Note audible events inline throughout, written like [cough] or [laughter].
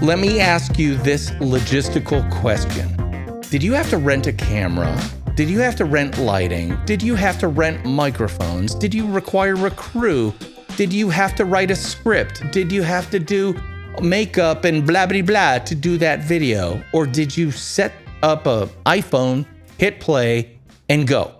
Let me ask you this logistical question Did you have to rent a camera? Did you have to rent lighting? Did you have to rent microphones? Did you require a crew? Did you have to write a script? Did you have to do makeup and blah blah blah to do that video? Or did you set up a iPhone, hit play, and go?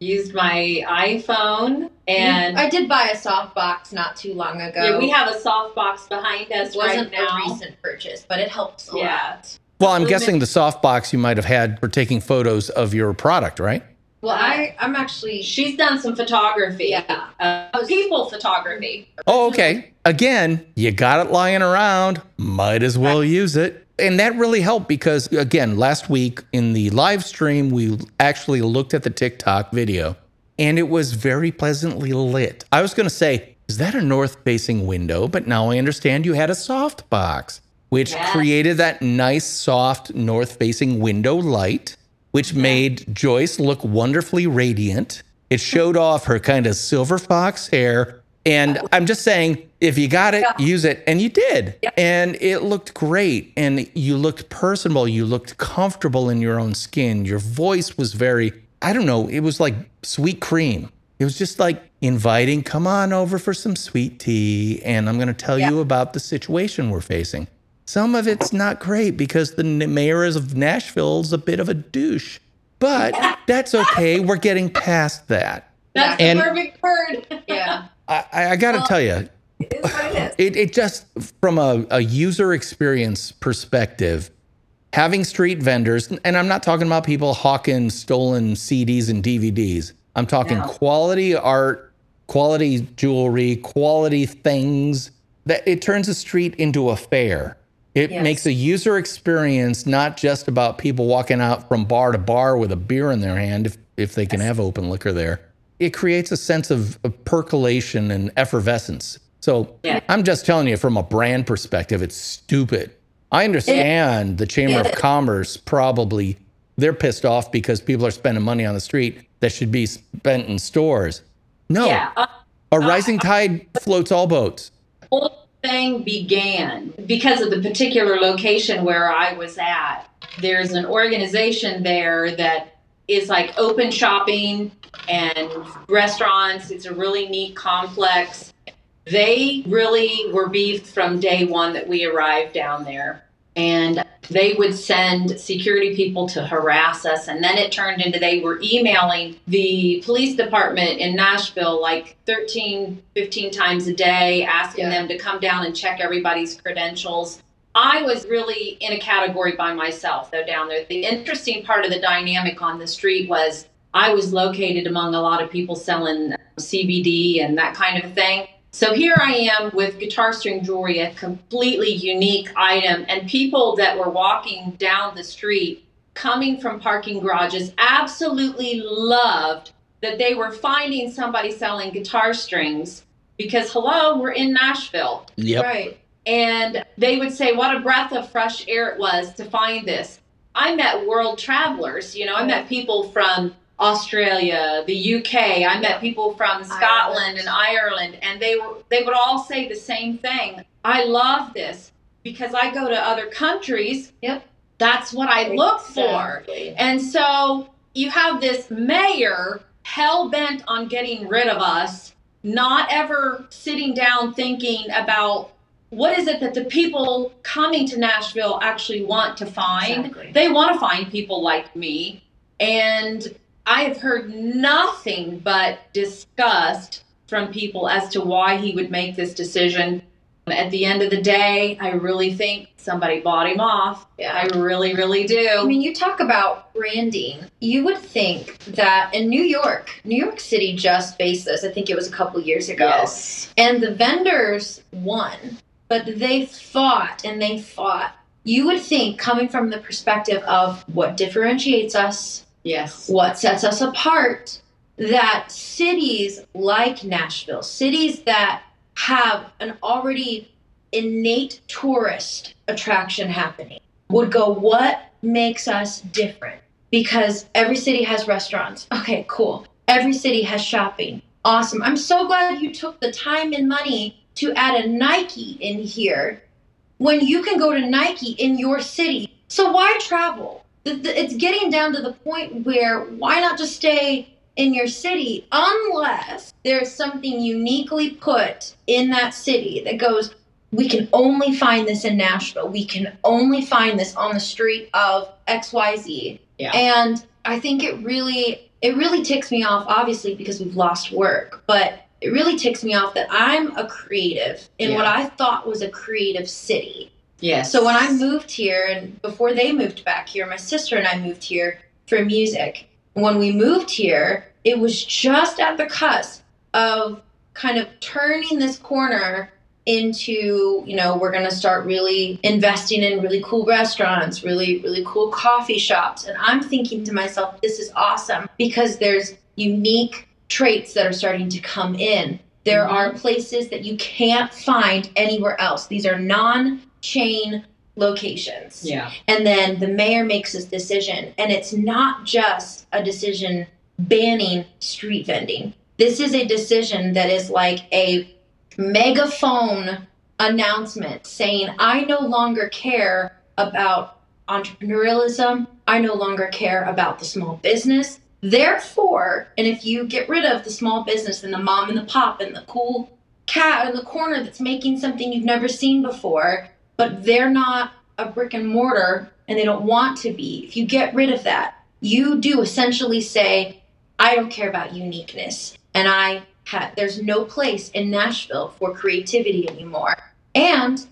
Used my iPhone and I did buy a softbox not too long ago. yeah, we have a softbox behind us It wasn't right now. a recent purchase, but it helps a Yeah. lot. Well, I'm guessing the softbox you might have had for taking photos of your product, right? Well, I I'm actually She's done some photography. Yeah. Uh, people photography. Oh, okay. Again, you got it lying around. Might as well use it. And that really helped because, again, last week in the live stream, we actually looked at the TikTok video and it was very pleasantly lit. I was going to say, is that a north facing window? But now I understand you had a soft box, which created that nice, soft north facing window light, which made Joyce look wonderfully radiant. It showed off her kind of silver fox hair. And I'm just saying, if you got it, use it. And you did. And it looked great. And you looked personable. You looked comfortable in your own skin. Your voice was very, I don't know, it was like sweet cream. It was just like inviting, come on over for some sweet tea. And I'm going to tell you about the situation we're facing. Some of it's not great because the mayor of Nashville is a bit of a douche. But that's okay. We're getting past that. That's And- the perfect word. [laughs] yeah. I, I, got to tell you, It is what it is. it, it just, from a, a user experience perspective, having street vendors, and I'm not talking about people hawking stolen CDs and DVDs. I'm talking No. quality art, quality jewelry, quality things. That it turns a street into a fair. It Yes. makes a user experience not just about people walking out from bar to bar with a beer in their hand, if, if they can have open liquor there. It creates a sense of, of percolation and effervescence. So Yeah. I'm just telling you from a brand perspective, it's stupid. I understand the Chamber of Commerce probably they're pissed off because people are spending money on the street that should be spent in stores. No, Yeah. uh, a rising tide floats all boats. whole thing began because of the particular location where I was at. There's an organization there that is like open shopping and restaurants. It's a really neat complex. They really were beefed from day one that we arrived down there. And they would send security people to harass us. And then it turned into they were emailing the police department in Nashville like 13, 15 times a day, asking Yeah. them to come down and check everybody's credentials. I was really in a category by myself, though, down there. The interesting part of the dynamic on the street was I was located among a lot of people selling CBD and that kind of thing. So here I am with guitar string jewelry, a completely unique item, and people that were walking down the street coming from parking garages absolutely loved that they were finding somebody selling guitar strings because, hello, we're in Nashville. Yep. Right. And they would say, What a breath of fresh air it was to find this. I met world travelers, you know, I met people from Australia, the UK, I met people from Scotland and Ireland, and they were they would all say the same thing. I love this because I go to other countries. Yep. That's what I look for. Exactly. And so you have this mayor hell bent on getting rid of us, not ever sitting down thinking about what is it that the people coming to Nashville actually want to find. Exactly. They want to find people like me. And I have heard nothing but disgust from people as to why he would make this decision. At the end of the day, I really think somebody bought him off. Yeah. I really, really do. I mean, you talk about branding. You would think that in New York, New York City just faced this. I think it was a couple years ago. Yes. And the vendors won, but they fought and they fought. You would think, coming from the perspective of what differentiates us, Yes. what sets us apart, that cities like Nashville, cities that have an already innate tourist attraction happening, would go, What makes us different? Because every city has restaurants. Okay, cool. Every city has shopping. Awesome. I'm so glad you took the time and money to add a Nike in here when you can go to Nike in your city. So why travel? It's getting down to the point where why not just stay in your city unless there's something uniquely put in that city that goes, we can only find this in Nashville. We can only find this on the street of XYZ. Yeah. And I think it really it really ticks me off obviously because we've lost work, but it really ticks me off that I'm a creative in Yeah. what I thought was a creative city. Yes. So when I moved here and before they moved back here, my sister and I moved here for music. When we moved here, it was just at the cusp of kind of turning this corner into, you know, we're going to start really investing in really cool restaurants, really, really cool coffee shops. And I'm thinking to myself, this is awesome because there's unique traits that are starting to come in. There Mhm. are places that you can't find anywhere else. These are non chain locations. yeah. And then the mayor makes this decision, and it's not just a decision banning street vending. This is a decision that is like a megaphone announcement saying, I no longer care about entrepreneurialism. I no longer care about the small business. Therefore, and if you get rid of the small business and the mom and the pop and the cool cat in the corner that's making something you've never seen before, but they're not a brick and mortar and they don't want to be, if you get rid of that, you do essentially say, I don't care about uniqueness. And I had, there's no place in Nashville for creativity anymore. And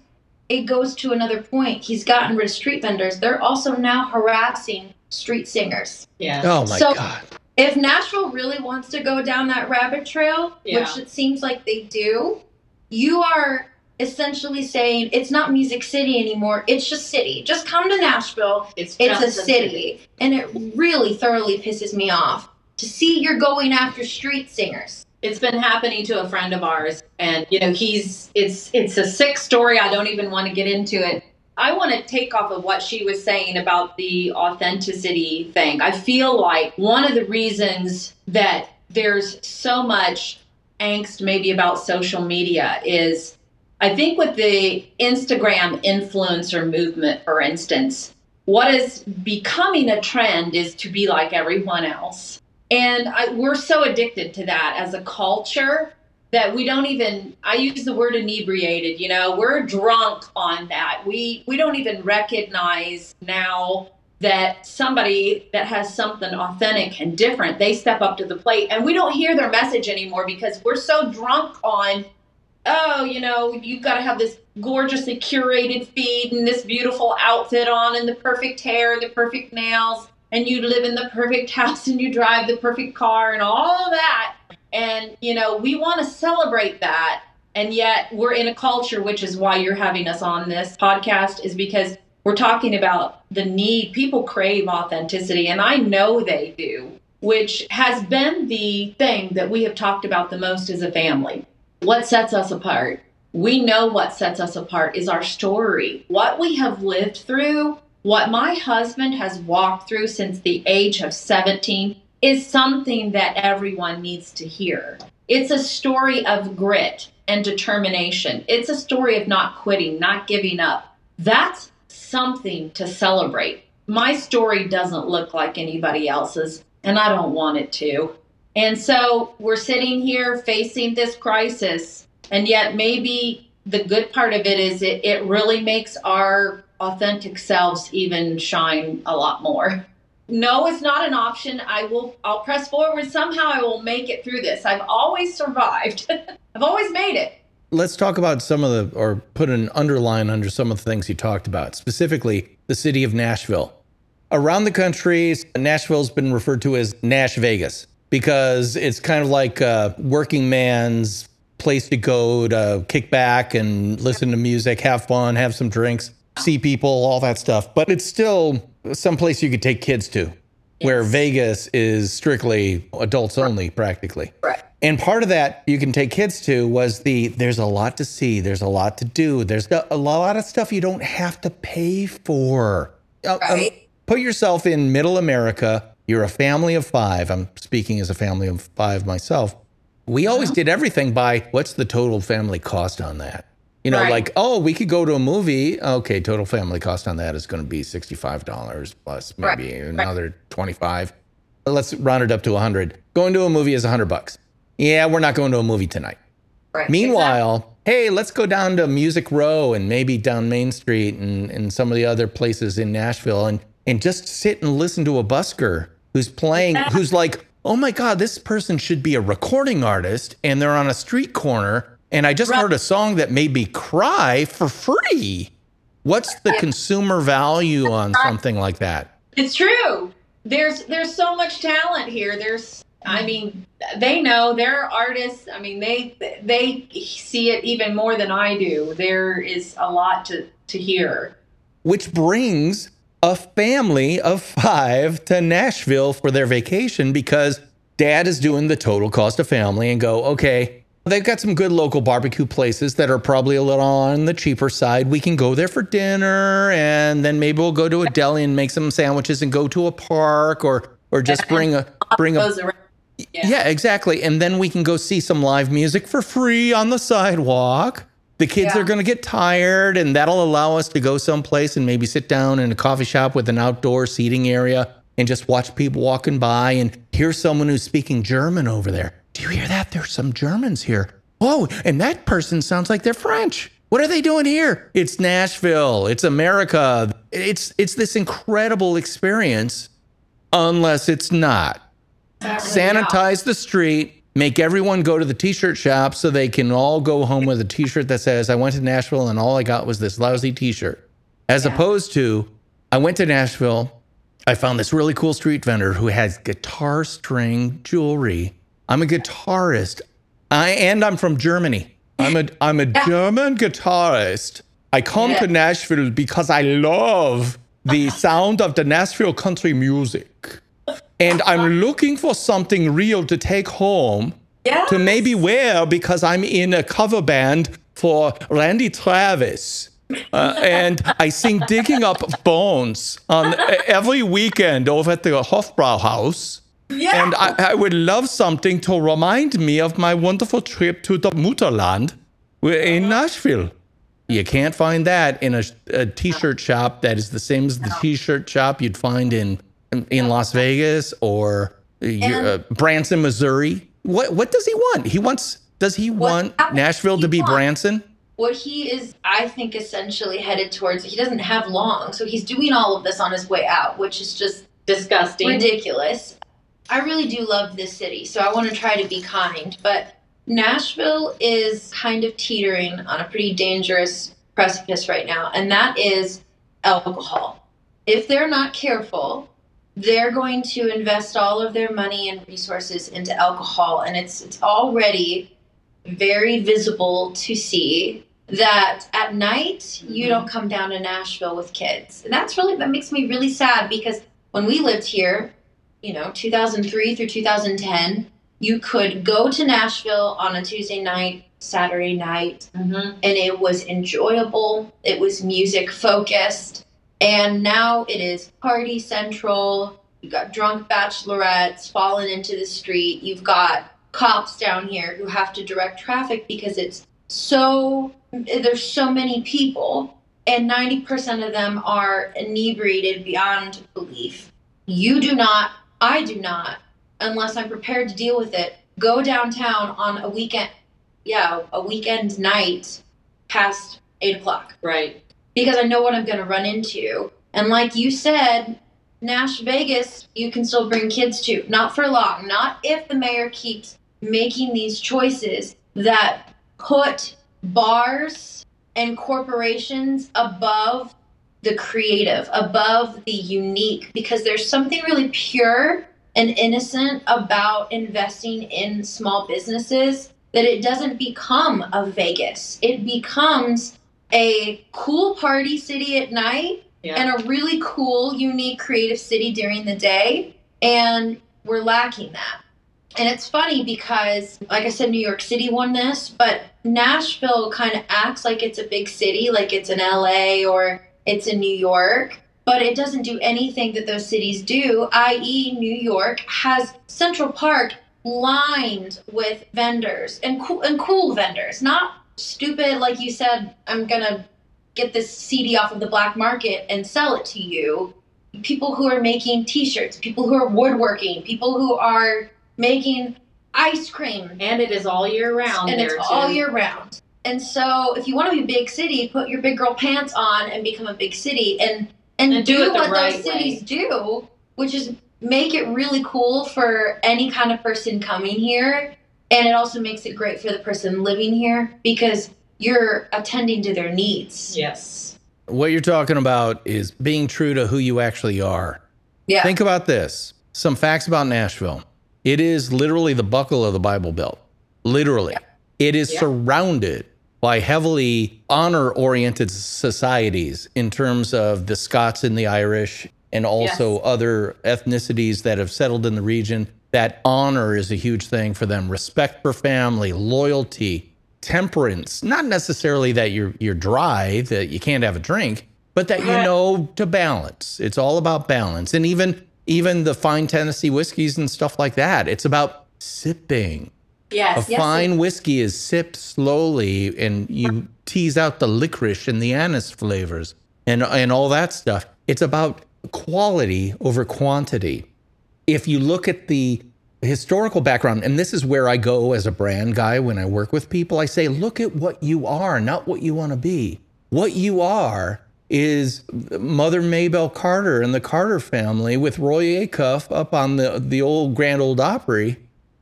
it goes to another point. He's gotten rid of street vendors. They're also now harassing street singers. Yeah. Oh my So- God. If Nashville really wants to go down that rabbit trail, Yeah. which it seems like they do, you are essentially saying it's not Music City anymore. It's just city. Just come to Nashville. It's It's a just city. And it really thoroughly pisses me off to see you're going after street singers. It's been happening to a friend of ours, and you know he's it's it's a sick story. I don't even want to get into it. I want to take off of what she was saying about the authenticity thing. I feel like one of the reasons that there's so much angst maybe about social media is I think with the Instagram influencer movement, for instance, what is becoming a trend is to be like everyone else. And I, we're so addicted to that as a culture that we don't even I use the word inebriated, you know, we're drunk on that. We we don't even recognize now that somebody that has something authentic and different, they step up to the plate and we don't hear their message anymore because we're so drunk on oh, you know, you've got to have this gorgeously curated feed and this beautiful outfit on and the perfect hair and the perfect nails and you live in the perfect [laughs] house and you drive the perfect car and all of that. And, you know, we want to celebrate that. And yet we're in a culture, which is why you're having us on this podcast, is because we're talking about the need. People crave authenticity, and I know they do, which has been the thing that we have talked about the most as a family. What sets us apart? We know what sets us apart is our story, what we have lived through, what my husband has walked through since the age of 17 is something that everyone needs to hear. It's a story of grit and determination. It's a story of not quitting, not giving up. That's something to celebrate. My story doesn't look like anybody else's, and I don't want it to. And so we're sitting here facing this crisis, and yet maybe the good part of it is it, it really makes our authentic selves even shine a lot more. [laughs] No is not an option. I will I'll press forward. Somehow I will make it through this. I've always survived. [laughs] I've always made it. Let's talk about some of the, or put an underline under some of the things you talked about, specifically the city of Nashville. Around the country, Nashville's been referred to as Nash Vegas because it's kind of like a working man's place to go to kick back and listen to music, have fun, have some drinks, see people, all that stuff. But it's still some place you could take kids to, where Vegas is strictly adults only, practically. Right. And part of that you can take kids to was the there's a lot to see, there's a lot to do, there's a lot of stuff you don't have to pay for. Uh, um, Right. put yourself in middle America. You're a family of five. I'm speaking as a family of five myself. We always did everything by what's the total family cost on that? You know, Right. like, oh, we could go to a movie. Okay, total family cost on that is going to be $65 plus Right, maybe another 25. Let's round it up to 100. Going to a movie is 100 bucks. Yeah, we're not going to a movie tonight. Right. Meanwhile, hey, let's go down to Music Row and maybe down Main Street and, and some of the other places in Nashville and, and just sit and listen to a busker who's playing, who's like, oh my God, this person should be a recording artist and they're on a street corner. And I just Right. heard a song that made me cry for free. What's the consumer value on something like that? It's true. There's there's so much talent here. There's I mean, they know they're artists. I mean, they they see it even more than I do. There is a lot to to hear. which brings a family of five to Nashville for their vacation because dad is doing the total cost of family and go, okay, they've got some good local barbecue places that are probably a little on the cheaper side. We can go there for dinner and then maybe we'll go to a deli and make some sandwiches and go to a park or or just bring a bring a around. yeah. exactly. And then we can go see some live music for free on the sidewalk. The kids Yeah. are going to get tired, and that'll allow us to go someplace and maybe sit down in a coffee shop with an outdoor seating area and just watch people walking by and hear someone who's speaking German over there. Do you hear that? There's some Germans here. Oh, and that person sounds like they're French. What are they doing here? It's Nashville. It's America. It's it's this incredible experience unless it's not sanitize the street, make everyone go to the t-shirt shop so they can all go home with a t-shirt that says I went to Nashville and all I got was this lousy t-shirt. As opposed to I went to Nashville, I found this really cool street vendor who has guitar string jewelry. I'm a guitarist. I and I'm from Germany. I'm a I'm a [laughs] German guitarist. I come to Nashville because I love the [laughs] sound of the Nashville country music. And I'm looking for something real to take home Yeah. to maybe wear because I'm in a cover band for Randy Travis. Uh, [laughs] and I sing Digging Up Bones on every weekend over at the Hofbrauhaus. Yeah. And I, I would love something to remind me of my wonderful trip to the Mutterland in Nashville. You can't find that in a, a t-shirt shop that is the same as the t-shirt shop you'd find in in Las Vegas or uh, Branson, Missouri. What what does he want? He wants does he want happened? Nashville to be wants- Branson? what he is i think essentially headed towards he doesn't have long so he's doing all of this on his way out which is just Disgusting. ridiculous i really do love this city so i want to try to be kind but nashville is kind of teetering on a pretty dangerous precipice right now and that is alcohol if they're not careful they're going to invest all of their money and resources into alcohol and it's it's already very visible to see that at night you Mhm. don't come down to Nashville with kids. And that's really that makes me really sad because when we lived here, you know, 2003 through 2010, you could go to Nashville on a Tuesday night, Saturday night, hmm and it was enjoyable. It was music focused. And now it is party central. You've got drunk bachelorettes falling into the street. You've got cops down here who have to direct traffic because it's so, there's so many people, and 90% of them are inebriated beyond belief. You do not, I do not, unless I'm prepared to deal with it, go downtown on a weekend, yeah, a weekend night past eight o'clock Right. because I know what I'm going to run into. And like you said, Nash Vegas, you can still bring kids to. Not for long. Not if the mayor keeps making these choices that put bars and corporations above the creative, above the unique, because there's something really pure and innocent about investing in small businesses that it doesn't become a Vegas. It becomes a cool party city at night Yeah. and a really cool, unique, creative city during the day. And we're lacking that. And it's funny because, like I said, New York City won this, but Nashville kind of acts like it's a big city, like it's an LA or it's in New York, but it doesn't do anything that those cities do, i.e., New York has Central Park lined with vendors and cool, and cool vendors, not stupid, like you said, I'm gonna get this CD off of the black market and sell it to you. People who are making T-shirts, people who are woodworking, people who are making ice cream, And it is all year round. and it's there, all year round. And so, if you want to be a big city, put your big girl pants on and become a big city, and and, And do do, what right those cities do, which is make it really cool for any kind of person coming here, and it also makes it great for the person living here because you're attending to their needs. Yes. What you're talking about is being true to who you actually are. Yeah. Think about this some facts about Nashville. It is literally the buckle of the Bible Belt. Literally. It is Yeah. surrounded by heavily honor oriented societies in terms of the Scots and the Irish and also Yes. other ethnicities that have settled in the region. That honor is a huge thing for them. Respect for family, loyalty, temperance. Not necessarily that you're you're dry, that you can't have a drink, but that you know to balance. It's all about balance. And even even the fine Tennessee whiskeys and stuff like that. It's about sipping. A Yes. Yes, fine whiskey is sipped slowly and you tease out the licorice and the anise flavors and and all that stuff. It's about quality over quantity. If you look at the historical background, and this is where I go as a brand guy when I work with people, I say, look at what you are, not what you want to be. What you are is Mother Maybelle Carter and the Carter family with Roy Acuff up on the, the old Grand Ole Opry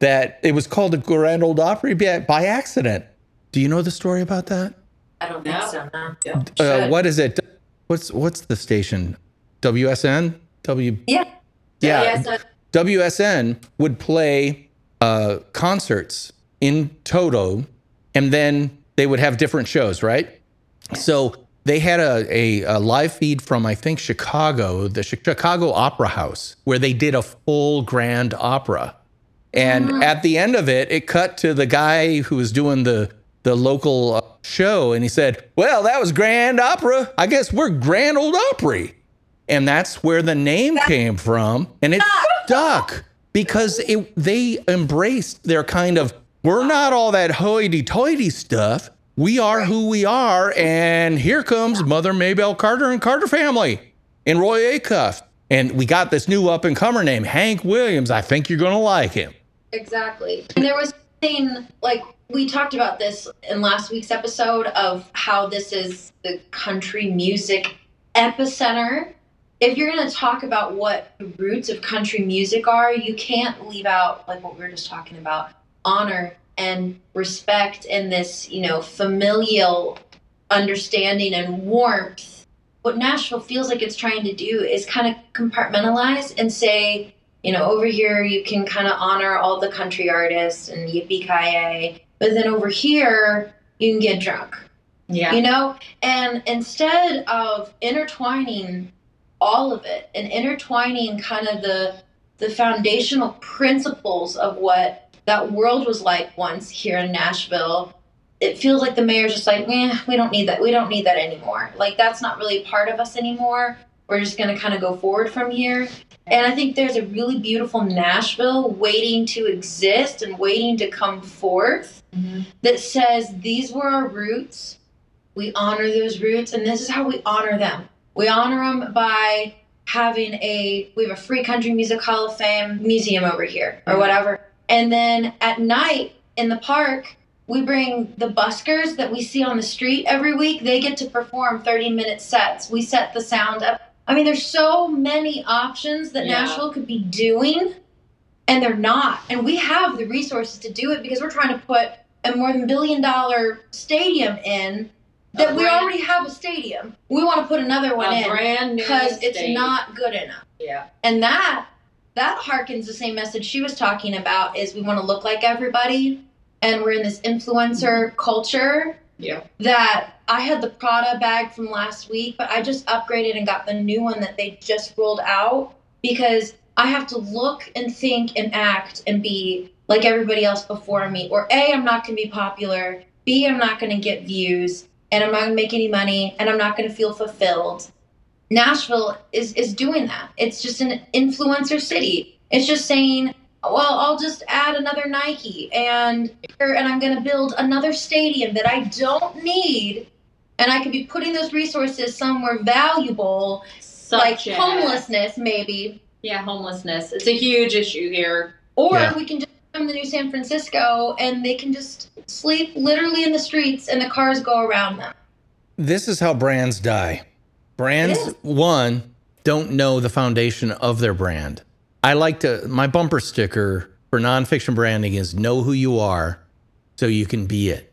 that it was called the Grand Ole Opry by, by accident. Do you know the story about that? I don't No. so. No. Yeah. Uh, what is it? What's what's the station? WSM? W Yeah. Yeah. Yes, uh, WSM would play uh, concerts in Toto, and then they would have different shows, right? So they had a, a, a live feed from, I think, Chicago, the Chicago Opera House, where they did a full grand opera. And at the end of it, it cut to the guy who was doing the, the local uh, show, and he said, Well, that was grand opera. I guess we're Grand Ole Opry. And that's where the name came from. And it stuck because it, they embraced their kind of, we're not all that hoity toity stuff. We are who we are. And here comes Mother Maybelle Carter and Carter family and Roy Acuff. And we got this new up and comer named Hank Williams. I think you're going to like him. Exactly. And there was something like we talked about this in last week's episode of how this is the country music epicenter. If you're going to talk about what the roots of country music are, you can't leave out like what we were just talking about honor and respect and this, you know, familial understanding and warmth. What Nashville feels like it's trying to do is kind of compartmentalize and say, you know, over here you can kind of honor all the country artists and yippee ki but then over here you can get drunk, Yeah. you know. And instead of intertwining all of it and intertwining kind of the the foundational principles of what that world was like once here in Nashville, it feels like the mayor's just like, eh, we don't need that. We don't need that anymore. Like that's not really part of us anymore. We're just gonna kind of go forward from here. And I think there's a really beautiful Nashville waiting to exist and waiting to come forth Mhm. that says these were our roots. We honor those roots, and this is how we honor them. We honor them by having a we have a free country music hall of fame museum over here or Mhm. whatever. And then at night in the park, we bring the buskers that we see on the street every week. They get to perform 30 minute sets. We set the sound up. I mean, there's so many options that Yeah. Nashville could be doing, and they're not. And we have the resources to do it because we're trying to put a more than billion dollar stadium in that A we brand- already have a stadium. We want to put another one A in brand new because it's not good enough. Yeah. And that that harkens the same message she was talking about is we want to look like everybody and we're in this influencer culture Yeah. that I had the Prada bag from last week, but I just upgraded and got the new one that they just rolled out because I have to look and think and act and be like everybody else before me. Or A, I'm not going to be popular. B, I'm not going to get views and I'm not going to make any money and I'm not going to feel fulfilled. Nashville is is doing that. It's just an influencer city. It's just saying well, I'll just add another Nike and and I'm going to build another stadium that I don't need and I could be putting those resources somewhere valuable Such like a- homelessness maybe Yeah, homelessness. It's a huge issue here. or Yeah. we can just come to new San Francisco and they can just sleep literally in the streets and the cars go around them. This is how brands die. Brands, one, don't know the foundation of their brand. I like to, my bumper sticker for nonfiction branding is know who you are so you can be it.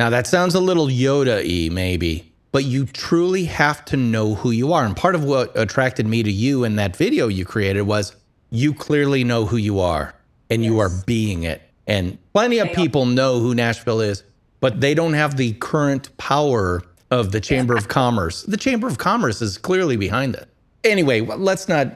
Now, that sounds a little Yoda y, maybe, but you truly have to know who you are. And part of what attracted me to you in that video you created was you clearly know who you are and you are being it. And plenty of people know who Nashville is, but they don't have the current power of the Chamber of Commerce. The Chamber of Commerce is clearly behind it. Anyway, let's not.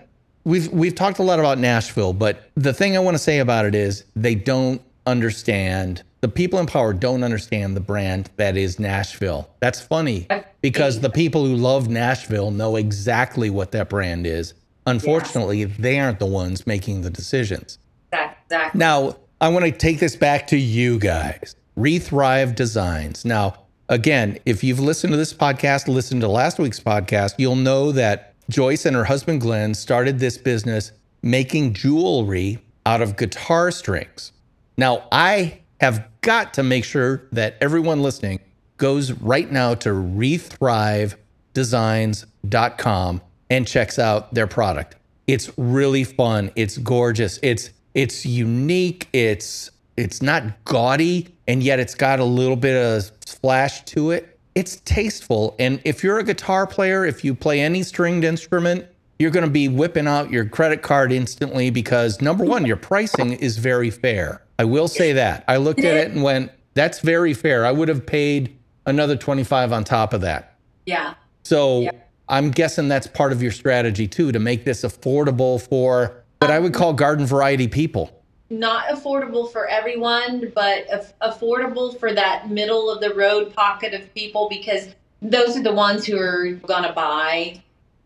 We've we've talked a lot about Nashville, but the thing I want to say about it is they don't understand. The people in power don't understand the brand that is Nashville. That's funny because the people who love Nashville know exactly what that brand is. Unfortunately, they aren't the ones making the decisions. Exactly. Now, I want to take this back to you guys. Rethrive Designs. Now, again, if you've listened to this podcast, listened to last week's podcast, you'll know that Joyce and her husband Glenn started this business making jewelry out of guitar strings. Now, I have got to make sure that everyone listening goes right now to rethrivedesigns.com and checks out their product. It's really fun. It's gorgeous. It's it's unique. It's it's not gaudy and yet it's got a little bit of splash to it. It's tasteful and if you're a guitar player, if you play any stringed instrument, you're going to be whipping out your credit card instantly because number 1, your pricing is very fair. I will say that. I looked at it and went, that's very fair. I would have paid another 25 on top of that. Yeah. So I'm guessing that's part of your strategy too to make this affordable for what I would um, call garden variety people. not affordable for everyone, but aff- affordable for that middle of the road pocket of people because those are the ones who are going to buy.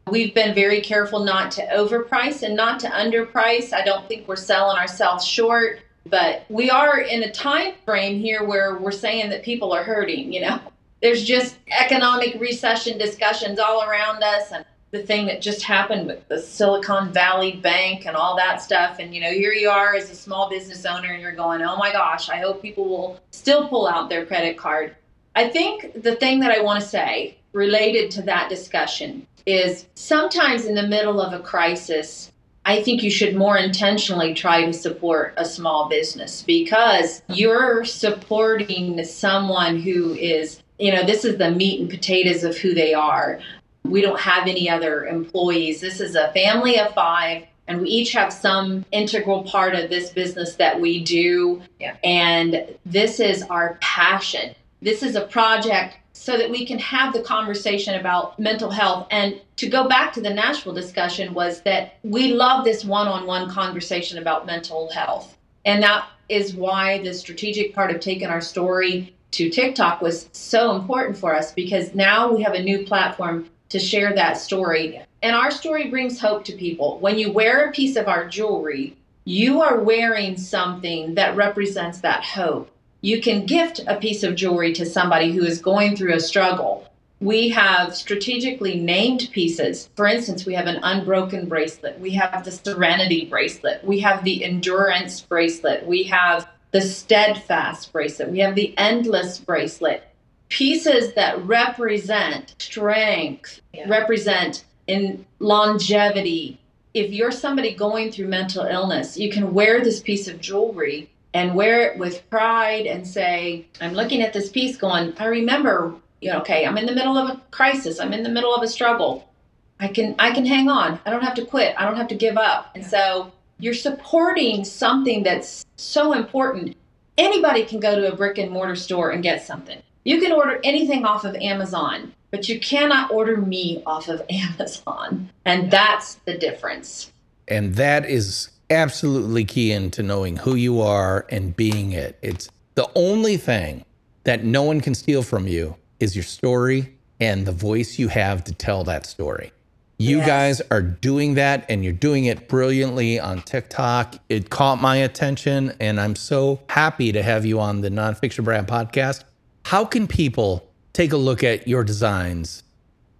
We've been very careful not to overprice and not to underprice. I don't think we're selling ourselves short, but we are in a time frame here where we're saying that people are hurting, you know. There's just economic recession discussions all around us and the thing that just happened with the Silicon Valley Bank and all that stuff. And, you know, here you are as a small business owner and you're going, oh my gosh, I hope people will still pull out their credit card. I think the thing that I want to say related to that discussion is sometimes in the middle of a crisis, I think you should more intentionally try to support a small business because you're supporting someone who is, you know, this is the meat and potatoes of who they are. We don't have any other employees. This is a family of five, and we each have some integral part of this business that we do. Yeah. And this is our passion. This is a project so that we can have the conversation about mental health. And to go back to the Nashville discussion, was that we love this one on one conversation about mental health. And that is why the strategic part of taking our story to TikTok was so important for us because now we have a new platform to share that story. And our story brings hope to people. When you wear a piece of our jewelry, you are wearing something that represents that hope. You can gift a piece of jewelry to somebody who is going through a struggle. We have strategically named pieces. For instance, we have an unbroken bracelet. We have the serenity bracelet. We have the endurance bracelet. We have the steadfast bracelet. We have the endless bracelet. Pieces that represent strength, Yeah. represent in longevity. If you're somebody going through mental illness, you can wear this piece of jewelry and wear it with pride and say, I'm looking at this piece going, I remember, you know, okay, I'm in the middle of a crisis. I'm in the middle of a struggle. I can I can hang on. I don't have to quit. I don't have to give up. And so you're supporting something that's so important. Anybody can go to a brick and mortar store and get something. You can order anything off of Amazon, but you cannot order me off of [laughs] Amazon. And that's the difference. And that is absolutely key into knowing who you are and being it. It's the only thing that no one can steal from you is your story and the voice you have to tell that story. You Yes. guys are doing that and you're doing it brilliantly on TikTok. It caught my attention and I'm so happy to have you on the Nonfiction Brand podcast. How can people take a look at your designs?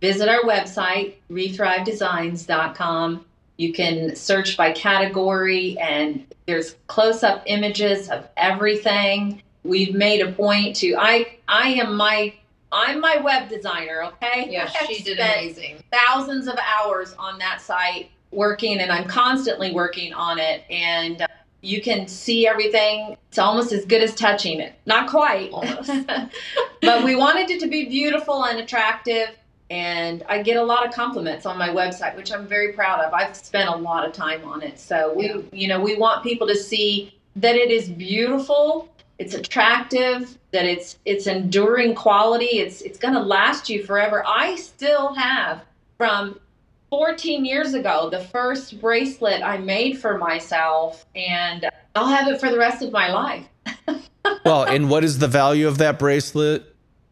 Visit our website, rethrivedesigns.com. You can search by category, and there's close-up images of everything. We've made a point to I I am my I'm my web designer, okay? Yeah, she did amazing. thousands of hours on that site working and I'm constantly working on it and uh, you can see everything. It's almost as good as touching it. Not quite. Almost. [laughs] but we wanted it to be beautiful and attractive and I get a lot of compliments on my website, which I'm very proud of. I've spent a lot of time on it. So we Yeah. you know, we want people to see that it is beautiful, it's attractive, that it's it's enduring quality, it's it's going to last you forever. I still have from 14 years ago the first bracelet I made for myself and I'll have it for the rest of my life. [laughs] Well, and what is the value of that bracelet?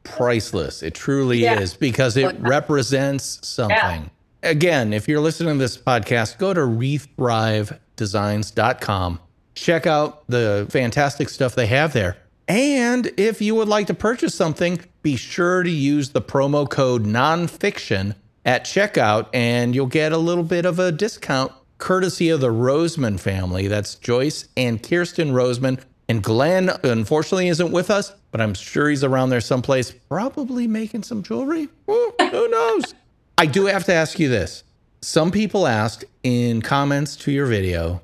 Priceless. It truly Yeah. is because it represents something. Again, if you're listening to this podcast, go to rethrivedesigns.com. Check out the fantastic stuff they have there. And if you would like to purchase something, be sure to use the promo code nonfiction at checkout and you'll get a little bit of a discount courtesy of the Roseman family. That's Joyce and Kyrsten Roseman. And Glenn, unfortunately, isn't with us, but I'm sure he's around there someplace, probably making some jewelry. Ooh, who knows? [laughs] I do have to ask you this. Some people asked in comments to your video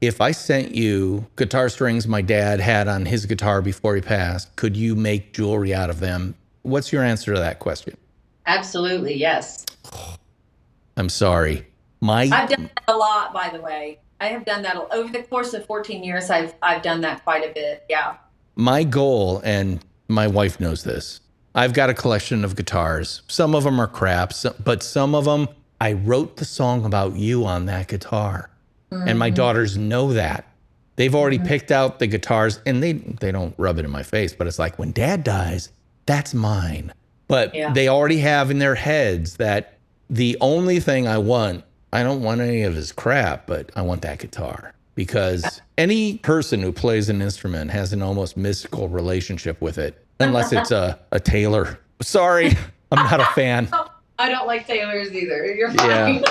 if I sent you guitar strings my dad had on his guitar before he passed, could you make jewelry out of them? What's your answer to that question? Absolutely, yes. [sighs] I'm sorry. My I've done that a lot, by the way. I have done that over the course of 14 years. I've I've done that quite a bit. Yeah. My goal, and my wife knows this. I've got a collection of guitars. Some of them are crap, but some of them I wrote the song about you on that guitar. And my mm. daughters know that. They've already mm-hmm. picked out the guitars and they they don't rub it in my face, but it's like when dad dies, that's mine. But Yeah. they already have in their heads that the only thing I want, I don't want any of his crap, but I want that guitar. Because any person who plays an instrument has an almost mystical relationship with it, unless it's a, a Taylor. Sorry, I'm not a fan. [laughs] I don't like Taylors either. You're Yeah.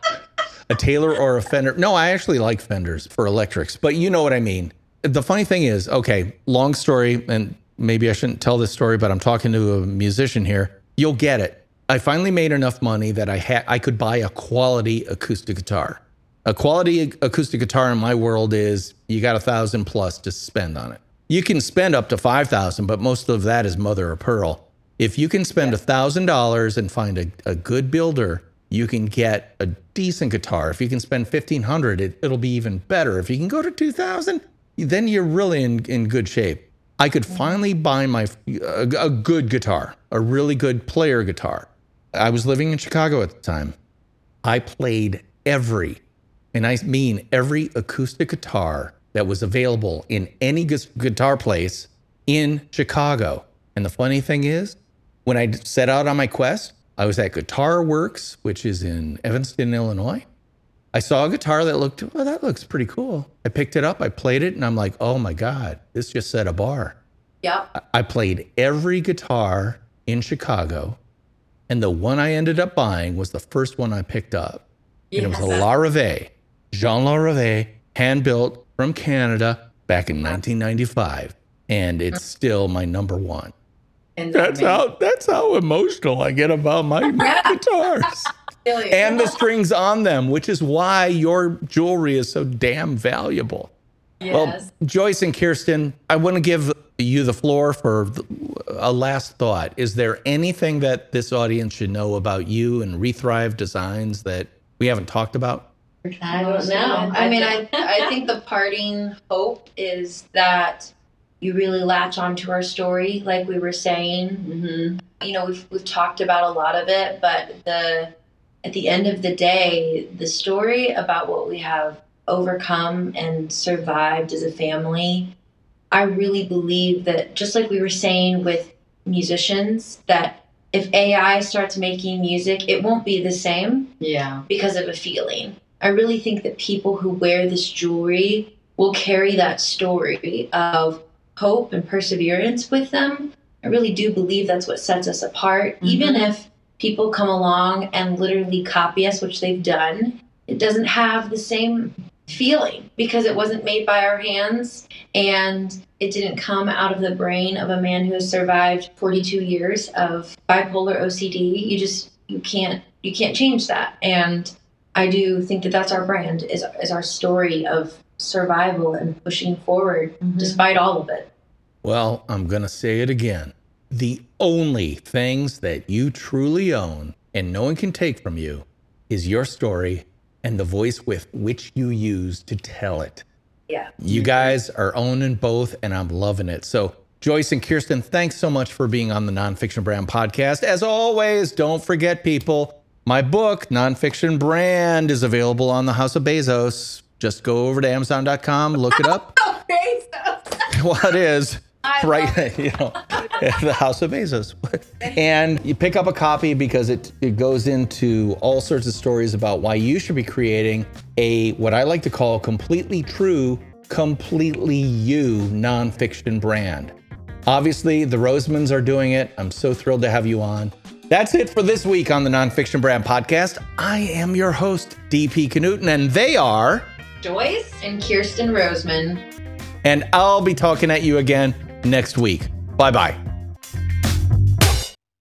[laughs] a Taylor or a Fender. No, I actually like Fenders for electrics, but you know what I mean. The funny thing is, okay, long story, and maybe I shouldn't tell this story, but I'm talking to a musician here. You'll get it. I finally made enough money that I had I could buy a quality acoustic guitar. A quality acoustic guitar in my world is you got a thousand plus to spend on it. You can spend up to five thousand, but most of that is mother of pearl. If you can spend a thousand dollars and find a, a good builder, you can get a decent guitar. If you can spend fifteen hundred, it, it'll be even better. If you can go to two thousand, then you're really in, in good shape. I could mm-hmm. finally buy my a, a good guitar, a really good player guitar. I was living in Chicago at the time. I played every, and I mean every acoustic guitar that was available in any gu- guitar place in Chicago. And the funny thing is, when I set out on my quest, I was at Guitar Works, which is in Evanston, Illinois. I saw a guitar that looked, well, that looks pretty cool. I picked it up, I played it, and I'm like, oh my God, this just set a bar. Yep. I- played every guitar in Chicago, and the one I ended up buying was the first one I picked up. And it was a Larrivée, Jean Larrivée, hand built from Canada back in 1995, and it's still my number one. And That's how that's how emotional I get about my [laughs] guitars and the strings on them, which is why your jewelry is so damn valuable. Well, Joyce and Kyrsten, I want to give you the floor for a last thought. Is there anything that this audience should know about you and Rethrive Designs that we haven't talked about? I don't know. I mean, I I think the parting hope is that you really latch onto our story, like we were saying. hmm You know, we've we've talked about a lot of it, but the at the end of the day, the story about what we have overcome and survived as a family, I really believe that just like we were saying with musicians, that if AI starts making music, it won't be the same Yeah. because of a feeling. I really think that people who wear this jewelry will carry that story of hope and perseverance with them. I really do believe that's what sets us apart. Mm-hmm. Even if people come along and literally copy us, which they've done, it doesn't have the same feeling because it wasn't made by our hands and it didn't come out of the brain of a man who has survived 42 years of bipolar OCD. You just you can't you can't change that. And I do think that that's our brand is is our story of survival and pushing forward mm-hmm. despite all of it. Well, I'm going to say it again. The only things that you truly own and no one can take from you is your story and the voice with which you use to tell it. Yeah. You guys are owning both, and I'm loving it. So, Joyce and Kyrsten, thanks so much for being on the Nonfiction Brand podcast. As always, don't forget, people, my book, Nonfiction Brand, is available on the House of Bezos. Just go over to Amazon.com, look it up. [laughs] Bezos. well, it is right, [laughs] you know, [laughs] the House of Bezos. and you pick up a copy because it, it goes into all sorts of stories about why you should be creating a, what I like to call completely true, completely you nonfiction brand. Obviously, the Rosemans are doing it. I'm so thrilled to have you on. That's it for this week on the Nonfiction Brand Podcast. I am your host, DP Knudten, and they are, Joyce and Kyrsten Roseman. and I'll be talking at you again next week. Bye bye.